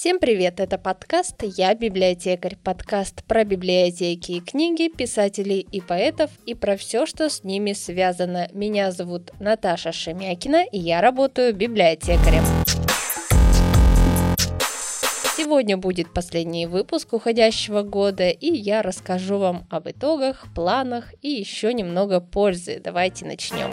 Всем привет, это подкаст «Я библиотекарь», подкаст про библиотеки и книги, писателей и поэтов и про все, что с ними связано. Меня зовут Наташа Шемякина, и я работаю библиотекарем. Сегодня будет последний выпуск уходящего года, и я расскажу вам об итогах, планах и еще немного пользы. Давайте начнем.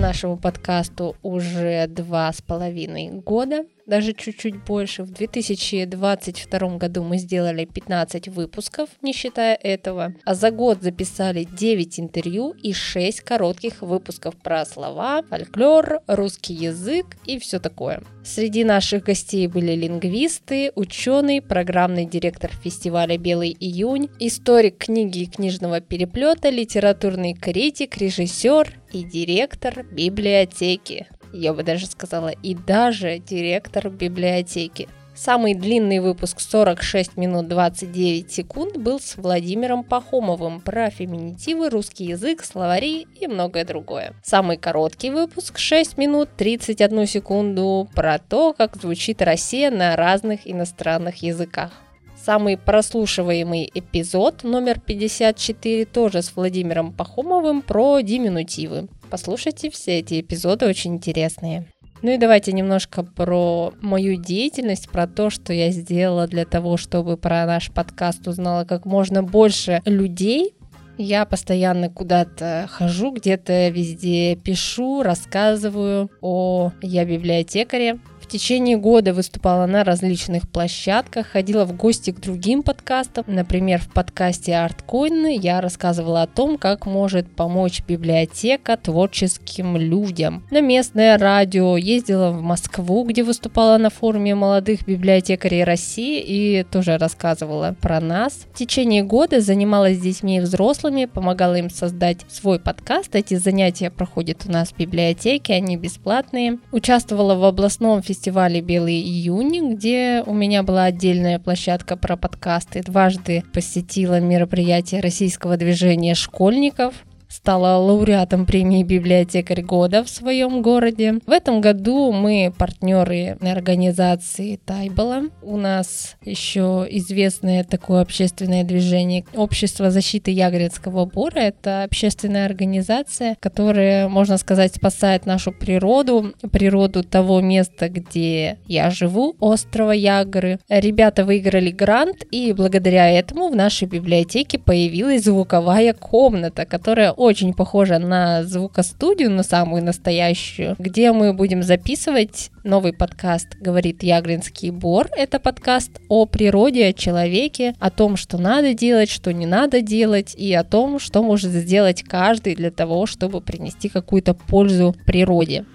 нашему подкасту уже два с половиной года даже чуть-чуть больше. В 2022 году мы сделали 15 выпусков, не считая этого. А за год записали 9 интервью и 6 коротких выпусков про слова, фольклор, русский язык и все такое. Среди наших гостей были лингвисты, ученый, программный директор фестиваля «Белый июнь», историк книги и книжного переплета, литературный критик, режиссер и директор библиотеки я бы даже сказала, и даже директор библиотеки. Самый длинный выпуск 46 минут 29 секунд был с Владимиром Пахомовым про феминитивы, русский язык, словари и многое другое. Самый короткий выпуск 6 минут 31 секунду про то, как звучит Россия на разных иностранных языках. Самый прослушиваемый эпизод номер 54 тоже с Владимиром Пахомовым про диминутивы. Послушайте все эти эпизоды, очень интересные. Ну и давайте немножко про мою деятельность, про то, что я сделала для того, чтобы про наш подкаст узнало как можно больше людей. Я постоянно куда-то хожу, где-то везде пишу, рассказываю о «Я библиотекаре», течение года выступала на различных площадках, ходила в гости к другим подкастам. Например, в подкасте ArtCoin я рассказывала о том, как может помочь библиотека творческим людям. На местное радио ездила в Москву, где выступала на форуме молодых библиотекарей России и тоже рассказывала про нас. В течение года занималась с детьми и взрослыми, помогала им создать свой подкаст. Эти занятия проходят у нас в библиотеке, они бесплатные. Участвовала в областном фестивале фестивале «Белый июнь», где у меня была отдельная площадка про подкасты. Дважды посетила мероприятие российского движения школьников стала лауреатом премии «Библиотекарь года» в своем городе. В этом году мы партнеры организации Тайбола. У нас еще известное такое общественное движение Общество защиты Ягринского бора. Это общественная организация, которая, можно сказать, спасает нашу природу, природу того места, где я живу, острова Ягры. Ребята выиграли грант, и благодаря этому в нашей библиотеке появилась звуковая комната, которая очень похожа на звукостудию, на самую настоящую, где мы будем записывать новый подкаст «Говорит Ягринский Бор». Это подкаст о природе, о человеке, о том, что надо делать, что не надо делать, и о том, что может сделать каждый для того, чтобы принести какую-то пользу природе.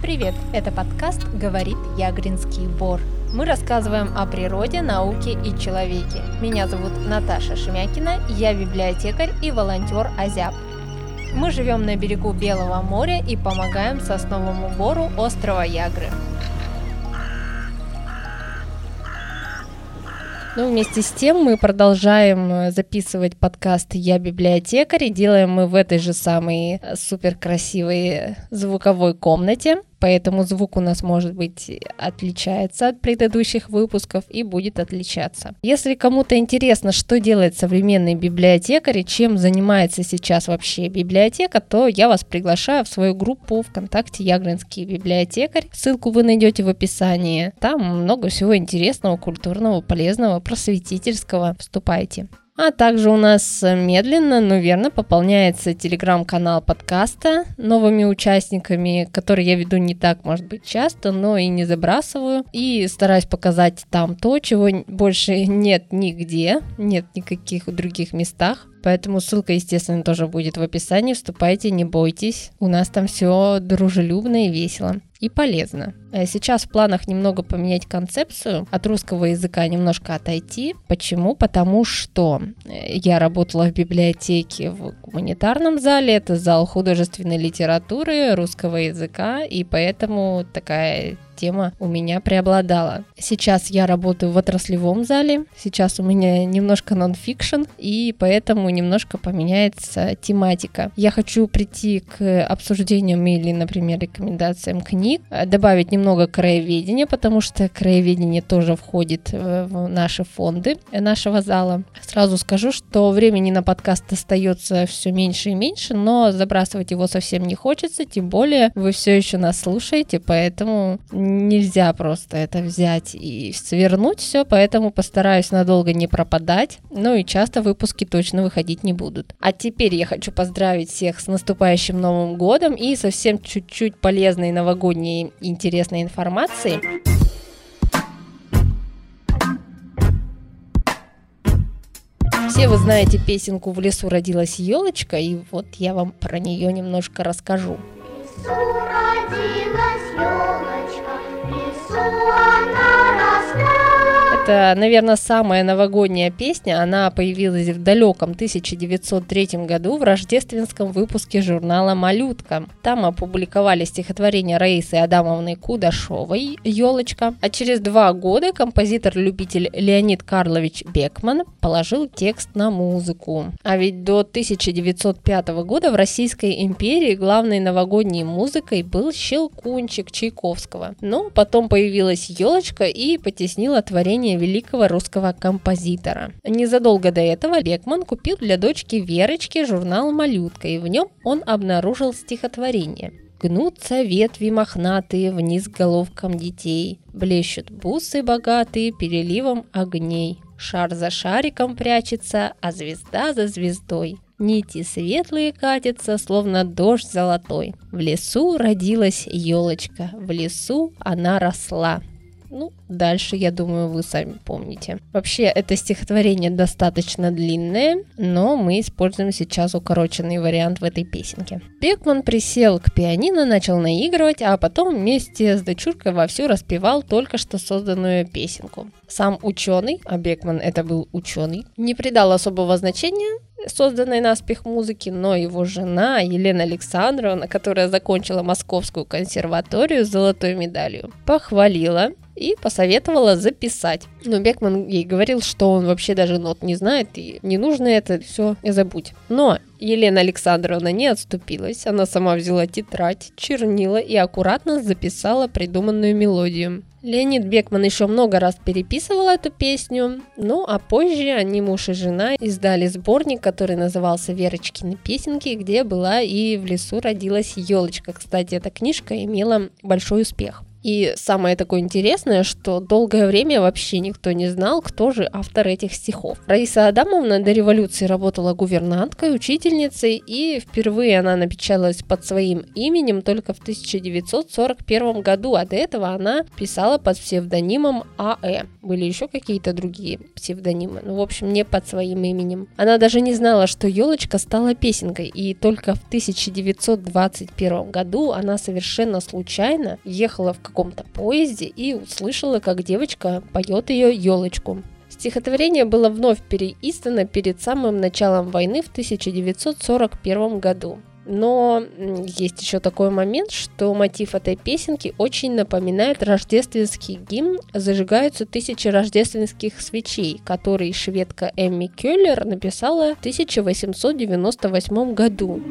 Привет, это подкаст «Говорит Ягринский Бор». Мы рассказываем о природе, науке и человеке. Меня зовут Наташа Шемякина, я библиотекарь и волонтер Азяб. Мы живем на берегу Белого моря и помогаем сосновому бору острова Ягры. Ну, вместе с тем мы продолжаем э, записывать подкаст «Я библиотекарь» и делаем мы в этой же самой э, супер красивой звуковой комнате поэтому звук у нас может быть отличается от предыдущих выпусков и будет отличаться. Если кому-то интересно, что делает современный библиотекарь и чем занимается сейчас вообще библиотека, то я вас приглашаю в свою группу ВКонтакте Ягринский библиотекарь. Ссылку вы найдете в описании. Там много всего интересного, культурного, полезного, просветительского. Вступайте. А также у нас медленно, но верно пополняется телеграм-канал подкаста новыми участниками, которые я веду не так, может быть, часто, но и не забрасываю. И стараюсь показать там то, чего больше нет нигде, нет никаких других местах. Поэтому ссылка, естественно, тоже будет в описании. Вступайте, не бойтесь. У нас там все дружелюбно и весело и полезно. Э, сейчас в планах немного поменять концепцию, от русского языка немножко отойти. Почему? Потому что э, я работала в библиотеке в гуманитарном зале, это зал художественной литературы, русского языка, и поэтому такая тема у меня преобладала. Сейчас я работаю в отраслевом зале, сейчас у меня немножко нонфикшн, и поэтому немножко поменяется тематика. Я хочу прийти к обсуждениям или, например, рекомендациям книг, добавить немного краеведения, потому что краеведение тоже входит в наши фонды нашего зала. Сразу скажу, что времени на подкаст остается все меньше и меньше, но забрасывать его совсем не хочется, тем более вы все еще нас слушаете, поэтому нельзя просто это взять и свернуть все, поэтому постараюсь надолго не пропадать, ну и часто выпуски точно выходить не будут. А теперь я хочу поздравить всех с наступающим Новым Годом и совсем чуть-чуть полезной новогодней интересной информации. Все вы знаете песенку «В лесу родилась елочка», и вот я вам про нее немножко расскажу. В лесу родилась Это, наверное, самая новогодняя песня. Она появилась в далеком 1903 году в рождественском выпуске журнала «Малютка». Там опубликовали стихотворение Раисы Адамовны Кудашовой «Елочка». А через два года композитор-любитель Леонид Карлович Бекман положил текст на музыку. А ведь до 1905 года в Российской империи главной новогодней музыкой был «Щелкунчик» Чайковского. Но потом появилась «Елочка» и потеснила творение рождения великого русского композитора. Незадолго до этого Бекман купил для дочки Верочки журнал «Малютка», и в нем он обнаружил стихотворение. Гнутся ветви мохнатые вниз головкам детей, Блещут бусы богатые переливом огней. Шар за шариком прячется, а звезда за звездой. Нити светлые катятся, словно дождь золотой. В лесу родилась елочка, в лесу она росла. Ну, дальше, я думаю, вы сами помните. Вообще, это стихотворение достаточно длинное, но мы используем сейчас укороченный вариант в этой песенке. Бекман присел к пианино, начал наигрывать, а потом вместе с дочуркой вовсю распевал только что созданную песенку. Сам ученый, а Бекман это был ученый, не придал особого значения созданной наспех музыки, но его жена Елена Александровна, которая закончила Московскую консерваторию с золотой медалью, похвалила и посоветовала записать. Но Бекман ей говорил, что он вообще даже нот не знает, и не нужно это, все, забудь. Но Елена Александровна не отступилась, она сама взяла тетрадь, чернила и аккуратно записала придуманную мелодию. Леонид Бекман еще много раз переписывал эту песню, ну а позже они, муж и жена, издали сборник, который назывался «Верочкины песенки», где была и в лесу родилась елочка. Кстати, эта книжка имела большой успех. И самое такое интересное, что долгое время вообще никто не знал, кто же автор этих стихов. Раиса Адамовна до революции работала гувернанткой, учительницей, и впервые она напечаталась под своим именем только в 1941 году, а до этого она писала под псевдонимом А.Э. Были еще какие-то другие псевдонимы, ну, в общем, не под своим именем. Она даже не знала, что елочка стала песенкой, и только в 1921 году она совершенно случайно ехала в каком-то поезде и услышала, как девочка поет ее елочку. Стихотворение было вновь переиздано перед самым началом войны в 1941 году. Но есть еще такой момент, что мотив этой песенки очень напоминает рождественский гимн «Зажигаются тысячи рождественских свечей», который шведка Эмми Келлер написала в 1898 году.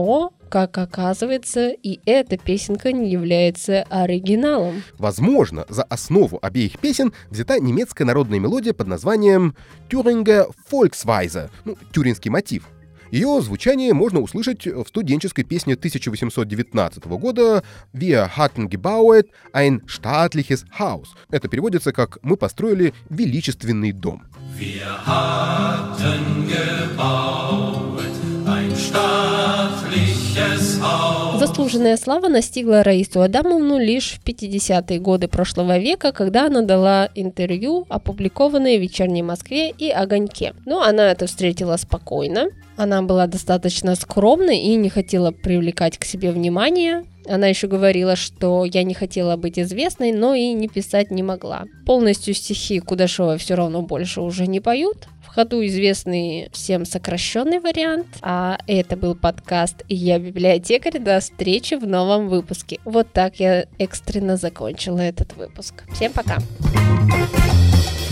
Но как оказывается, и эта песенка не является оригиналом. Возможно, за основу обеих песен взята немецкая народная мелодия под названием «Тюринга Volksweise», ну, тюринский мотив. Ее звучание можно услышать в студенческой песне 1819 года «Wir hatten gebaut ein staatliches Haus». Это переводится как «Мы построили величественный дом». Wir hatten gebaut Заслуженная слава настигла Раису Адамовну лишь в 50-е годы прошлого века, когда она дала интервью, опубликованные в «Вечерней Москве» и «Огоньке». Но она это встретила спокойно. Она была достаточно скромной и не хотела привлекать к себе внимание. Она еще говорила, что я не хотела быть известной, но и не писать не могла. Полностью стихи Кудашова все равно больше уже не поют. В ходу известный всем сокращенный вариант. А это был подкаст «Я библиотекарь». До встречи в новом выпуске. Вот так я экстренно закончила этот выпуск. Всем пока! Thank you